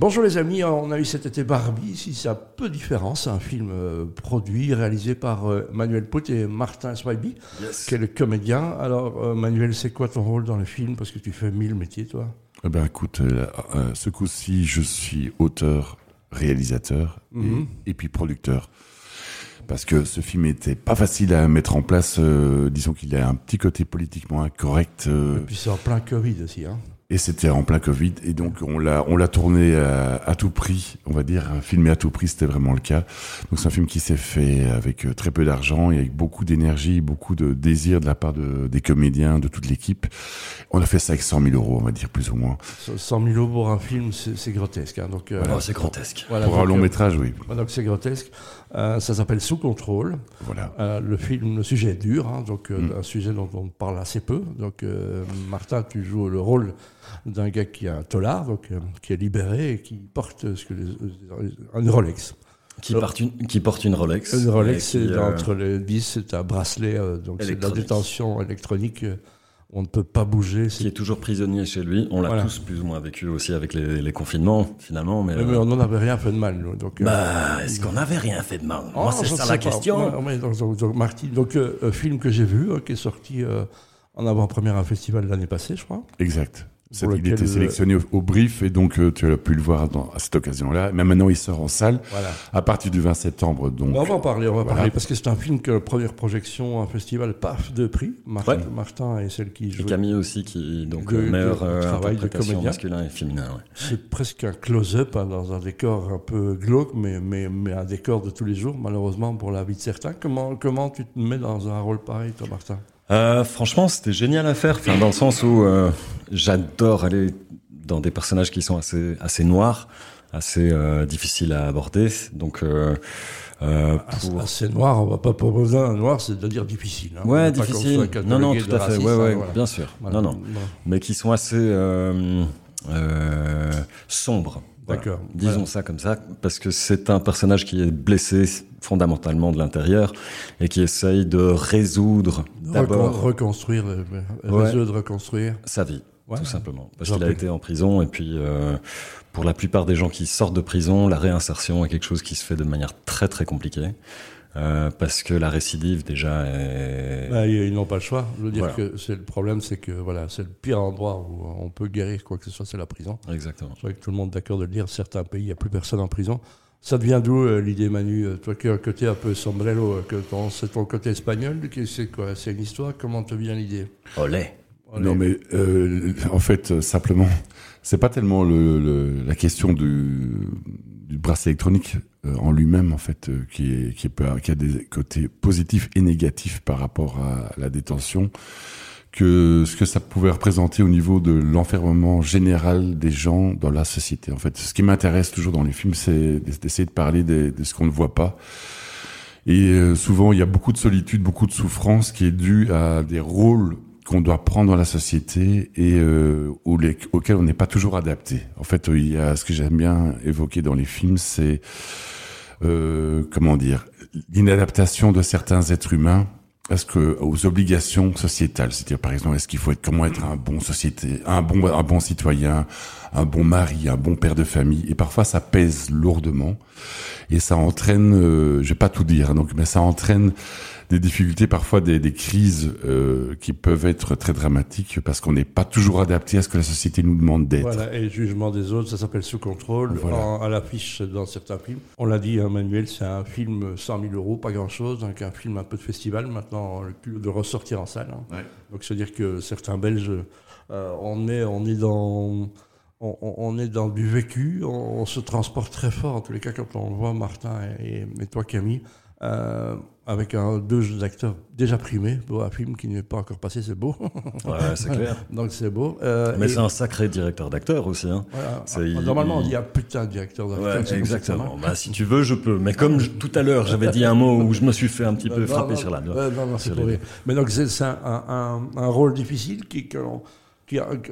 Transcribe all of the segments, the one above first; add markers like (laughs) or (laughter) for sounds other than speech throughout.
Bonjour les amis, on a eu cet été Barbie, si c'est un peu différent, c'est un film euh, produit, réalisé par euh, Manuel Pout et Martin Swiby, qui est le comédien. Alors euh, Manuel, c'est quoi ton rôle dans le film? Parce que tu fais mille métiers toi. Eh ben écoute, ce coup-ci, je suis auteur, réalisateur Mhm. et, et puis producteur. Parce que ce film était pas facile à mettre en place. disons qu'il a un petit côté politiquement incorrect. Et puis c'est en plein Covid aussi. Hein. Et c'était en plein Covid, et donc on l'a on l'a tourné à, à tout prix, on va dire, filmé à tout prix, c'était vraiment le cas. Donc c'est un film qui s'est fait avec euh, très peu d'argent et avec beaucoup d'énergie, beaucoup de désir de la part de, des comédiens, de toute l'équipe. On a fait ça avec 100 000 euros, on va dire plus ou moins. 100 000 euros pour un film, c'est grotesque. hein. Donc, euh, Oh, c'est grotesque. voilà, Pour un long euh, métrage, oui. voilà, donc c'est grotesque. Euh, ça s'appelle Sous contrôle. Voilà. Euh, le film, le sujet est dur, hein, donc euh, Mm. un sujet dont on parle assez peu. Donc Martin, tu joues le rôle d'un gars qui a un tolard, donc qui est libéré et qui porte ce que les, une Rolex. Qui, porte une, qui porte une Rolex. Une Rolex, c'est entre les 10, c'est un bracelet, donc c'est de la détention électronique. On ne peut pas bouger. qui est toujours prisonnier chez lui. On l'a Voilà. tous plus ou moins vécu aussi avec les, les confinements, finalement. Mais, Mais, mais euh, on n'en avait rien fait de mal. nous, Donc, euh, bah, est-ce qu'on n'avait rien fait de mal? Oh, Moi, c'est ça la pas. question. Ouais, ouais, donc, donc, donc, Martin, donc euh, un film que j'ai vu, euh, qui est sorti euh, en avant-première à un festival l'année passée, je crois. Exact. Il était euh, sélectionné au, au brief et donc euh, tu as pu le voir dans- à cette occasion-là. Mais maintenant il sort en salle Voilà. à partir du 20 septembre. Donc on va en parler, on va voilà. parler, parce que c'est un film que première projection, un festival, paf, deux prix. Martin, Ouais. Martin est celle qui Et joue. Camille aussi, qui donc De- meilleure de- euh, travail de comédien. masculin et féminin. ouais. C'est presque un close-up hein, dans un décor un peu glauque, mais, mais, mais un décor de tous les jours, malheureusement pour la vie de certains. Comment, comment tu te mets dans un rôle pareil, toi, Martin? Euh, franchement, c'était génial à faire, enfin, dans le sens où euh, j'adore aller dans des personnages qui sont assez, assez noirs, assez euh, difficiles à aborder. Donc, euh, euh, pour... C'est noir, on va pas proposer un noir, c'est-à-dire difficile. hein. Ouais, difficile. Non, non, tout à fait. raciste, Ouais, hein, ouais, voilà. bien sûr. Voilà. Non, non. Mais qui sont assez euh, Voilà. D'accord. Disons Voilà. ça comme ça, parce que c'est un personnage qui est blessé fondamentalement de l'intérieur et qui essaye de résoudre d'abord reconstruire, euh, Ouais. résoudre, reconstruire. sa vie, Ouais. tout simplement. Parce qu'il a été en prison et puis euh, pour la plupart des gens qui sortent de prison, la réinsertion est quelque chose qui se fait de manière très très compliquée. Euh, parce que la récidive déjà est... Bah, ils n'ont pas le choix. Je veux dire Voilà. que c'est le problème, c'est que voilà, c'est le pire endroit où on peut guérir quoi que ce soit, c'est la prison. Exactement. Je crois que tout le monde est d'accord de le dire. Certains pays, il n'y a plus personne en prison. Ça devient d'où euh, l'idée, Manu? Euh, Toi qui as un côté un peu sombrero, euh, que ton- c'est ton côté espagnol, c'est quoi? C'est une histoire? Comment te vient l'idée? Olé. Non, mais euh, en fait, simplement, c'est pas tellement le, le- la question du, du bracelet électronique euh, en lui-même, en fait, euh, qui, est, qui, est, qui a des côtés positifs et négatifs par rapport à la détention, que ce que ça pouvait représenter au niveau de l'enfermement général des gens dans la société. En fait, ce qui m'intéresse toujours dans les films, c'est d'essayer de parler des- de ce qu'on ne voit pas. Et euh, souvent, il y a beaucoup de solitude, beaucoup de souffrance qui est due à des rôles qu'on doit prendre dans la société et euh, on n'est pas toujours adapté. En fait, il y a ce que j'aime bien évoquer dans les films, c'est euh, comment dire l'inadaptation de certains êtres humains à ce que aux obligations sociétales. C'est-à-dire, par exemple, est-ce qu'il faut être comment être un bon société, un bon un bon citoyen, un bon mari, un bon père de famille? Et parfois, ça pèse lourdement et ça entraîne, euh, je vais pas tout dire, donc, mais ça entraîne des difficultés, parfois des, des crises euh, qui peuvent être très dramatiques parce qu'on n'est pas toujours adapté à ce que la société nous demande d'être. Voilà, et le jugement des autres, ça s'appelle sous contrôle, Voilà. en- à l'affiche dans certains films. On l'a dit, hein, Manuel, c'est un film 100 000 euros, pas grand-chose, donc un film un peu de festival, maintenant le cul de ressortir en salle. hein. Ouais. Donc c'est-à-dire que certains Belges, euh, on, est, on, est dans, on, est dans du vécu, on, on se transporte très fort, en tous les cas quand on voit Martin et, et toi Camille, euh, avec un, deux jeux d'acteurs déjà primés, beau un film qui n'est pas encore passé, c'est beau. Ouais, c'est clair. (laughs) donc c'est beau. Euh, Mais c'est un sacré directeur d'acteur aussi. Hein. Normalement, il- il y a putain de directeur d'acteur. Ouais, exactement. Bah, si tu veux, je peux. Mais comme je- tout à l'heure, j'avais dit un mot où je me suis fait un petit peu Non, frapper non, sur la ouais, non, non, c'est pour les. Mais donc, c'est un, un, un rôle difficile qui,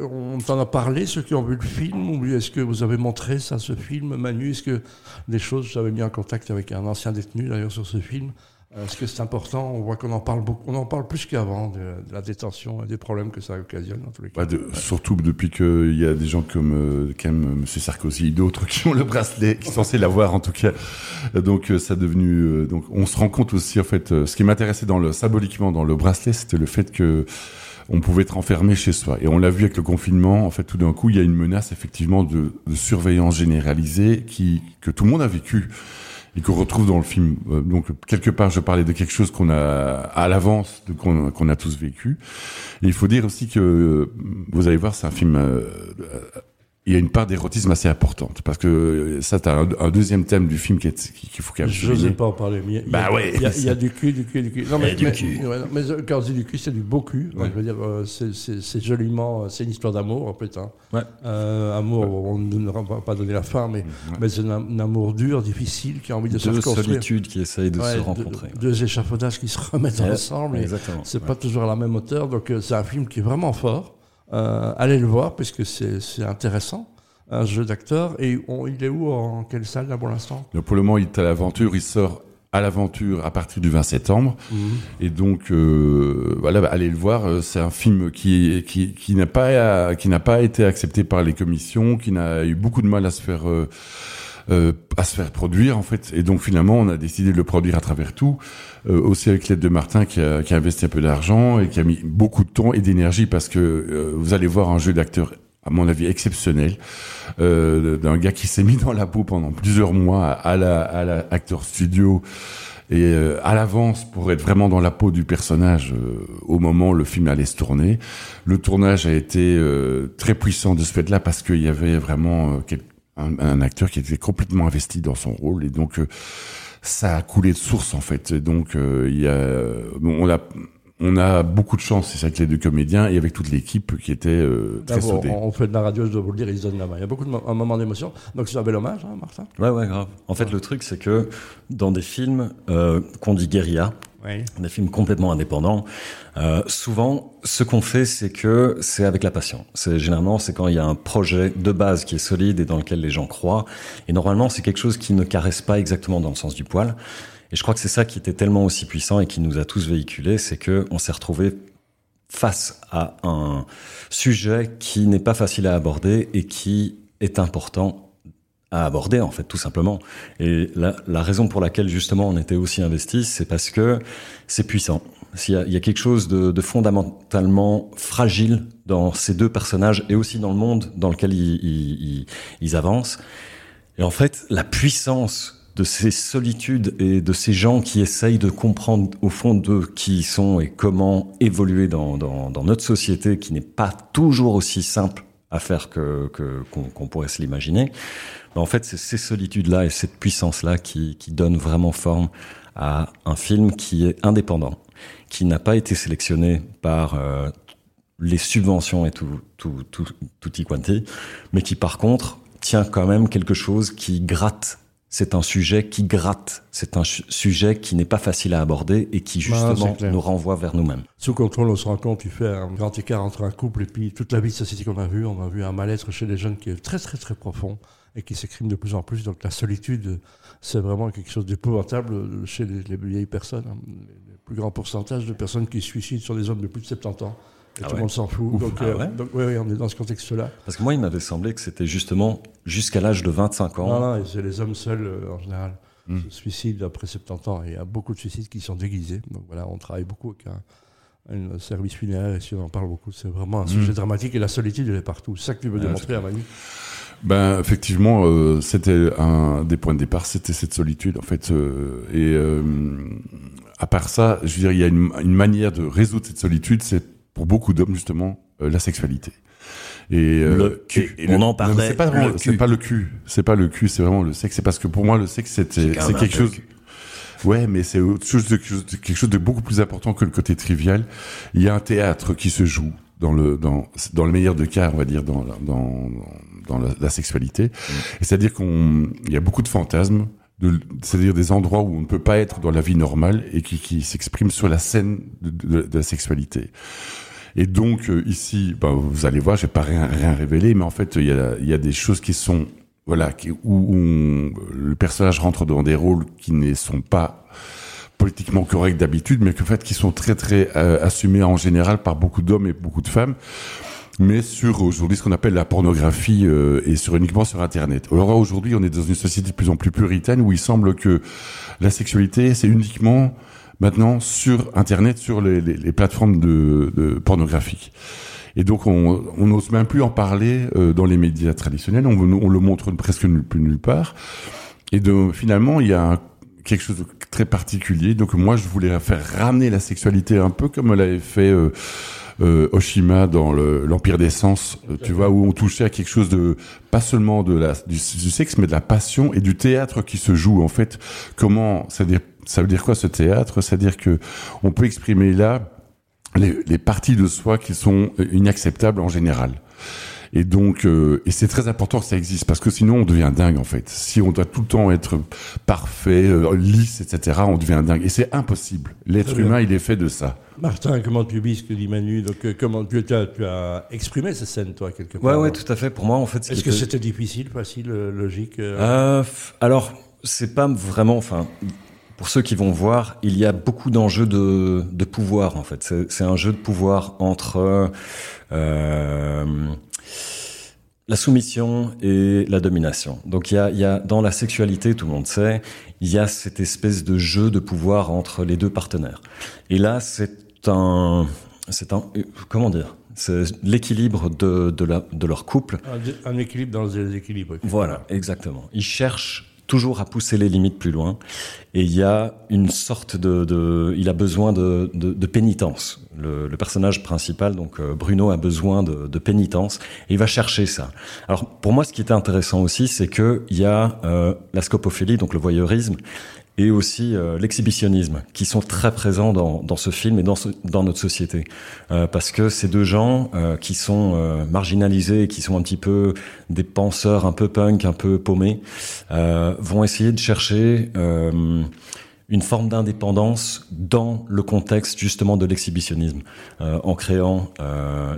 on t'en a parlé, ceux qui ont vu le film, ou est-ce que vous avez montré ça, ce film, Manu Est-ce que des choses, j'avais mis en contact avec un ancien détenu d'ailleurs sur ce film, Parce que c'est important, on voit qu'on en parle beaucoup, on en parle plus qu'avant de, la détention et des problèmes que ça occasionne dans tous les cas. Bah surtout depuis qu'il y a des gens comme euh, M. Sarkozy et d'autres (laughs) qui ont le bracelet, qui sont censés l'avoir en tout cas. Donc ça a devenu, euh, donc on se rend compte aussi en fait, euh, ce qui m'intéressait dans le symboliquement dans le bracelet, c'était le fait que on pouvait être enfermé chez soi. Et on l'a vu avec le confinement, en fait, tout d'un coup, il y a une menace effectivement de, surveillance généralisée qui que tout le monde a vécu et qu'on retrouve dans le film. Euh, donc quelque part, je parlais de quelque chose qu'on a à l'avance, qu'on a tous vécu. Et il faut dire aussi que vous allez voir, c'est un film euh, il y a une part d'érotisme assez importante parce que ça t'as un, un deuxième thème du film qui est qu'il faut quand Je n'osais pas en parler. Mais il y a, bah ouais. il y, a, il y a du cul, du cul, du cul. Non, Il y a mais, du mais, cul. ouais, non, mais quand je dis du cul, c'est du beau cul. Ouais. Je veux dire, euh, c'est- c'est c'est joliment, c'est une histoire d'amour en fait. Hein. Ouais. Euh, amour, on ne va pas donner la fin, mais, mais c'est un, un amour dur, difficile, qui a envie de se Deux reconstruire. solitudes qui essayent de Ouais, se deux- rencontrer. Deux, échafaudages qui se remettent Ouais, ensemble. Exactement. c'est Ouais. pas toujours à la même hauteur, donc euh, c'est un film qui est vraiment fort. Euh, allez le voir parce que c'est intéressant. Un jeu d'acteur. Et on, il est où En quelle salle là pour l'instant? Pour le moment, il est à l'aventure. Il sort à l'aventure à partir du 20 septembre. Et donc, euh, voilà, bah, allez le voir. euh, C'est un film qui, qui, qui n'a pas, qui n'a pas été accepté par les commissions, qui n'a eu beaucoup de mal à se faire, euh, euh, à se faire produire en fait. Et donc finalement, on a décidé de le produire à travers tout, euh, aussi avec l'aide de Martin qui a, qui a investi un peu d'argent et qui a mis beaucoup de temps et d'énergie parce que euh, vous allez voir un jeu d'acteur à mon avis exceptionnel euh, d'un gars qui s'est mis dans la peau pendant plusieurs mois à la, à la acteur studio et euh, à l'avance pour être vraiment dans la peau du personnage euh, au moment où le film allait se tourner. Le tournage a été euh, très puissant de ce fait-là parce qu'il y avait vraiment euh, quel- un, un acteur qui était complètement investi dans son rôle et donc euh, ça a coulé de source en fait. Donc euh, il y a, bon, on a on a beaucoup de chance, c'est avec les deux comédiens et avec toute l'équipe qui était euh, très soudée. on, on fait de la radio, je dois vous le dire, ils se donnent la main. Il y a beaucoup de mo- un moment d'émotion. Donc c'est un bel hommage, hein, Martin. Ouais, ouais, grave. En fait, le truc, c'est que dans des films euh, qu'on dit guérilla, Oui. des films complètement indépendants, euh, souvent, ce qu'on fait, c'est que c'est avec la passion. C'est généralement, c'est quand il y a un projet de base qui est solide et dans lequel les gens croient. Et normalement, c'est quelque chose qui ne caresse pas exactement dans le sens du poil. Et je crois que c'est ça qui était tellement aussi puissant et qui nous a tous véhiculés, c'est que on s'est retrouvé face à un sujet qui n'est pas facile à aborder et qui est important à aborder en fait tout simplement. Et la, raison pour laquelle justement on était aussi investi, c'est parce que c'est puissant. Il y a quelque chose de, fondamentalement fragile dans ces deux personnages et aussi dans le monde dans lequel ils avancent. Et en fait, la puissance de ces solitudes et de ces gens qui essayent de comprendre au fond d'eux qui ils sont et comment évoluer dans, dans, notre société qui n'est pas toujours aussi simple à faire que qu'on qu'on pourrait se l'imaginer. Mais en fait, c'est ces solitudes-là et cette puissance-là qui, qui donnent vraiment forme à un film qui est indépendant, qui n'a pas été sélectionné par euh, les subventions et tout, tout, tout, tutti quanti, mais qui par contre tient quand même quelque chose qui gratte. C'est un sujet qui gratte. C'est un sujet qui n'est pas facile à aborder et qui justement nous renvoie vers nous-mêmes. Sous contrôle, on se rend compte, tu fais un grand écart entre un couple et puis toute la vie de société qu'on a vu. On a vu un mal-être chez les jeunes qui est très, très, très profond et qui s'exprime de plus en plus. Donc la solitude, c'est vraiment quelque chose d'épouvantable chez les, les vieilles personnes. hein. Le plus grand pourcentage de personnes qui se suicident sont des hommes de plus de 70 ans. Et Ah tout ouais le monde s'en fout. Ouf. Donc, Ah euh, ouais donc, ouais, ouais, on est dans ce contexte-là. Parce que moi, il m'avait semblé que c'était justement jusqu'à l'âge de 25 ans. Non, non, c'est les hommes seuls, euh, en général, Mm. se suicident après 70 ans. Et il y a beaucoup de suicides qui sont déguisés. Donc voilà, on travaille beaucoup avec un, un service funéraire et si on en parle beaucoup, c'est vraiment un sujet dramatique et la solitude, elle est partout. C'est ça que tu veux Ouais, démontrer à Manu. Ben effectivement, euh, c'était un des points de départ, c'était cette solitude en fait. euh, et euh, à part ça, je veux dire, il y a une, une manière de résoudre cette solitude, c'est pour beaucoup d'hommes justement euh, la sexualité. Et euh, Le cul. et- et On le- en parlait, C'est pas, c'est pas le cul. C'est pas le cul. C'est vraiment le sexe. C'est parce que pour moi, le sexe, c'était, C'est quelque chose. Ouais, mais c'est autre chose de, quelque chose de beaucoup plus important que le côté trivial. Il y a un théâtre qui se joue dans le dans dans le meilleur des cas, on va dire dans dans dans la, la sexualité. Et c'est-à-dire qu'on il y a beaucoup de fantasmes, de, c'est-à-dire des endroits où on ne peut pas être dans la vie normale et qui qui s'expriment sur la scène de, de- de la sexualité. Et donc euh, ici, ben, vous allez voir, je vais pas rien, rien révéler, mais en fait il y a y a des choses qui sont voilà où, on- le personnage rentre dans des rôles qui ne sont pas politiquement corrects d'habitude, mais qu'en fait qui sont très très euh, assumés en général par beaucoup d'hommes et beaucoup de femmes mais sur aujourd'hui ce qu'on appelle la pornographie euh, et sur uniquement sur Internet. Alors aujourd'hui, on est dans une société de plus en plus puritaine où il semble que la sexualité, c'est uniquement maintenant sur Internet, sur les, les, les plateformes de, de pornographiques. Et donc on n'ose même plus en parler euh, dans les médias traditionnels, on, on le montre presque nulle, plus nulle part. Et de, finalement, il y a quelque chose de très particulier. Donc moi, je voulais faire ramener la sexualité un peu comme l'avait fait euh, euh, Oshima dans l'Empire des Sens, euh, tu vois, où on touchait à quelque chose de pas seulement de la du, du, sexe, mais de la passion et du théâtre qui se joue. En fait, comment ça veut dire, ça veut dire quoi ce théâtre? C'est-à-dire que on peut exprimer là les, les parties de soi qui sont inacceptables en général. Et donc, euh, et c'est très important que ça existe parce que sinon on devient dingue en fait. Si on doit tout le temps être parfait, euh, lisse, etc., on devient dingue. Et c'est impossible. L'être humain, il est fait de ça. Martin, comment tu vis ce que dit Manu? Donc, euh, comment tu, as, tu as exprimé cette scène, toi, quelque part Ouais, ouais, tout à fait. Pour moi, en fait, est-ce que c'était difficile, facile, logique euh, Alors, c'est pas vraiment. Enfin, pour ceux qui vont voir, il y a beaucoup d'enjeux de, de pouvoir en fait. C'est un jeu de pouvoir entre euh, la soumission et la domination. Donc il y a, il y a dans la sexualité, tout le monde sait, il y a cette espèce de jeu de pouvoir entre les deux partenaires. Et là, c'est un, c'est un, comment dire, c'est l'équilibre de, de, la, de leur couple. Un, un équilibre dans les équilibres. Voilà, exactement. Ils cherchent toujours à pousser les limites plus loin. Et il y a une sorte de, de il a besoin de, de, de pénitence. Le, le, personnage principal, donc Bruno, a besoin de, de, pénitence et il va chercher ça. Alors pour moi, ce qui était intéressant aussi, c'est que il y a euh, la scopophilie, donc le voyeurisme, et aussi euh, l'exhibitionnisme, qui sont très présents dans, dans ce film et dans, ce, dans notre société. Euh, parce que ces deux gens euh, qui sont euh, marginalisés, qui sont un petit peu des penseurs un peu punk, un peu paumés, euh, vont essayer de chercher euh, une forme d'indépendance dans le contexte justement de l'exhibitionnisme, en créant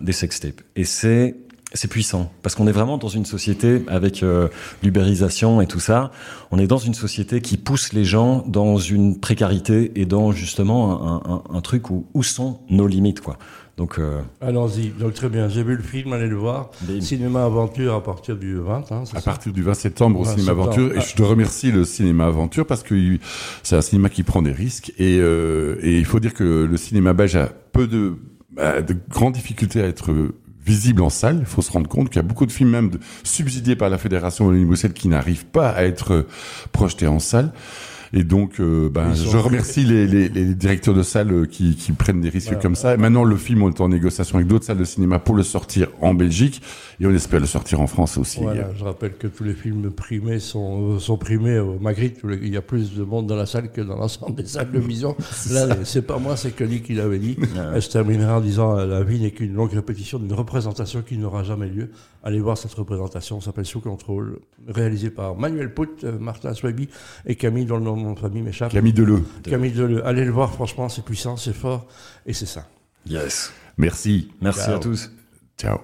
des sextapes. Et c'est c'est puissant parce qu'on est vraiment dans une société avec euh, l'ubérisation et tout ça. On est dans une société qui pousse les gens dans une précarité et dans justement un, un, un truc où, où sont nos limites quoi. Donc euh... allons-y. Donc très bien. J'ai vu le film, allez le voir. Bim. Cinéma Aventure à partir du 20. Hein, à ça partir du 20 septembre au 20 Cinéma septembre. Aventure. Et je te remercie le Cinéma Aventure parce que c'est un cinéma qui prend des risques et, euh, et il faut dire que le cinéma belge a peu de, de grandes difficultés à être visible en salle. Il faut se rendre compte qu'il y a beaucoup de films même subsidiés par la Fédération Wallonie-Bruxelles qui n'arrivent pas à être projetés en salle. Et donc, euh, ben, je remercie les, les, les, directeurs de salles qui, qui prennent des risques voilà. comme ça. Et maintenant, le film est en négociation avec d'autres salles de cinéma pour le sortir en Belgique et on espère le sortir en France aussi. Voilà, je rappelle que tous les films primés sont, sont primés au Magritte. Il y a plus de monde dans la salle que dans l'ensemble des salles de vision. (laughs) Là, c'est pas moi, c'est Kelly qui l'avait dit. Elle se terminera en disant la vie n'est qu'une longue répétition d'une représentation qui n'aura jamais lieu. Allez voir cette représentation, s'appelle Sous contrôle, réalisée par Manuel Pout, Martin Swaby et Camille, dont le nom de mon famille m'échappe. Camille Deleu. Camille Deleu. Allez le voir, franchement, c'est puissant, c'est fort et c'est ça. Yes. Merci. Merci Ciao. à tous. Ciao.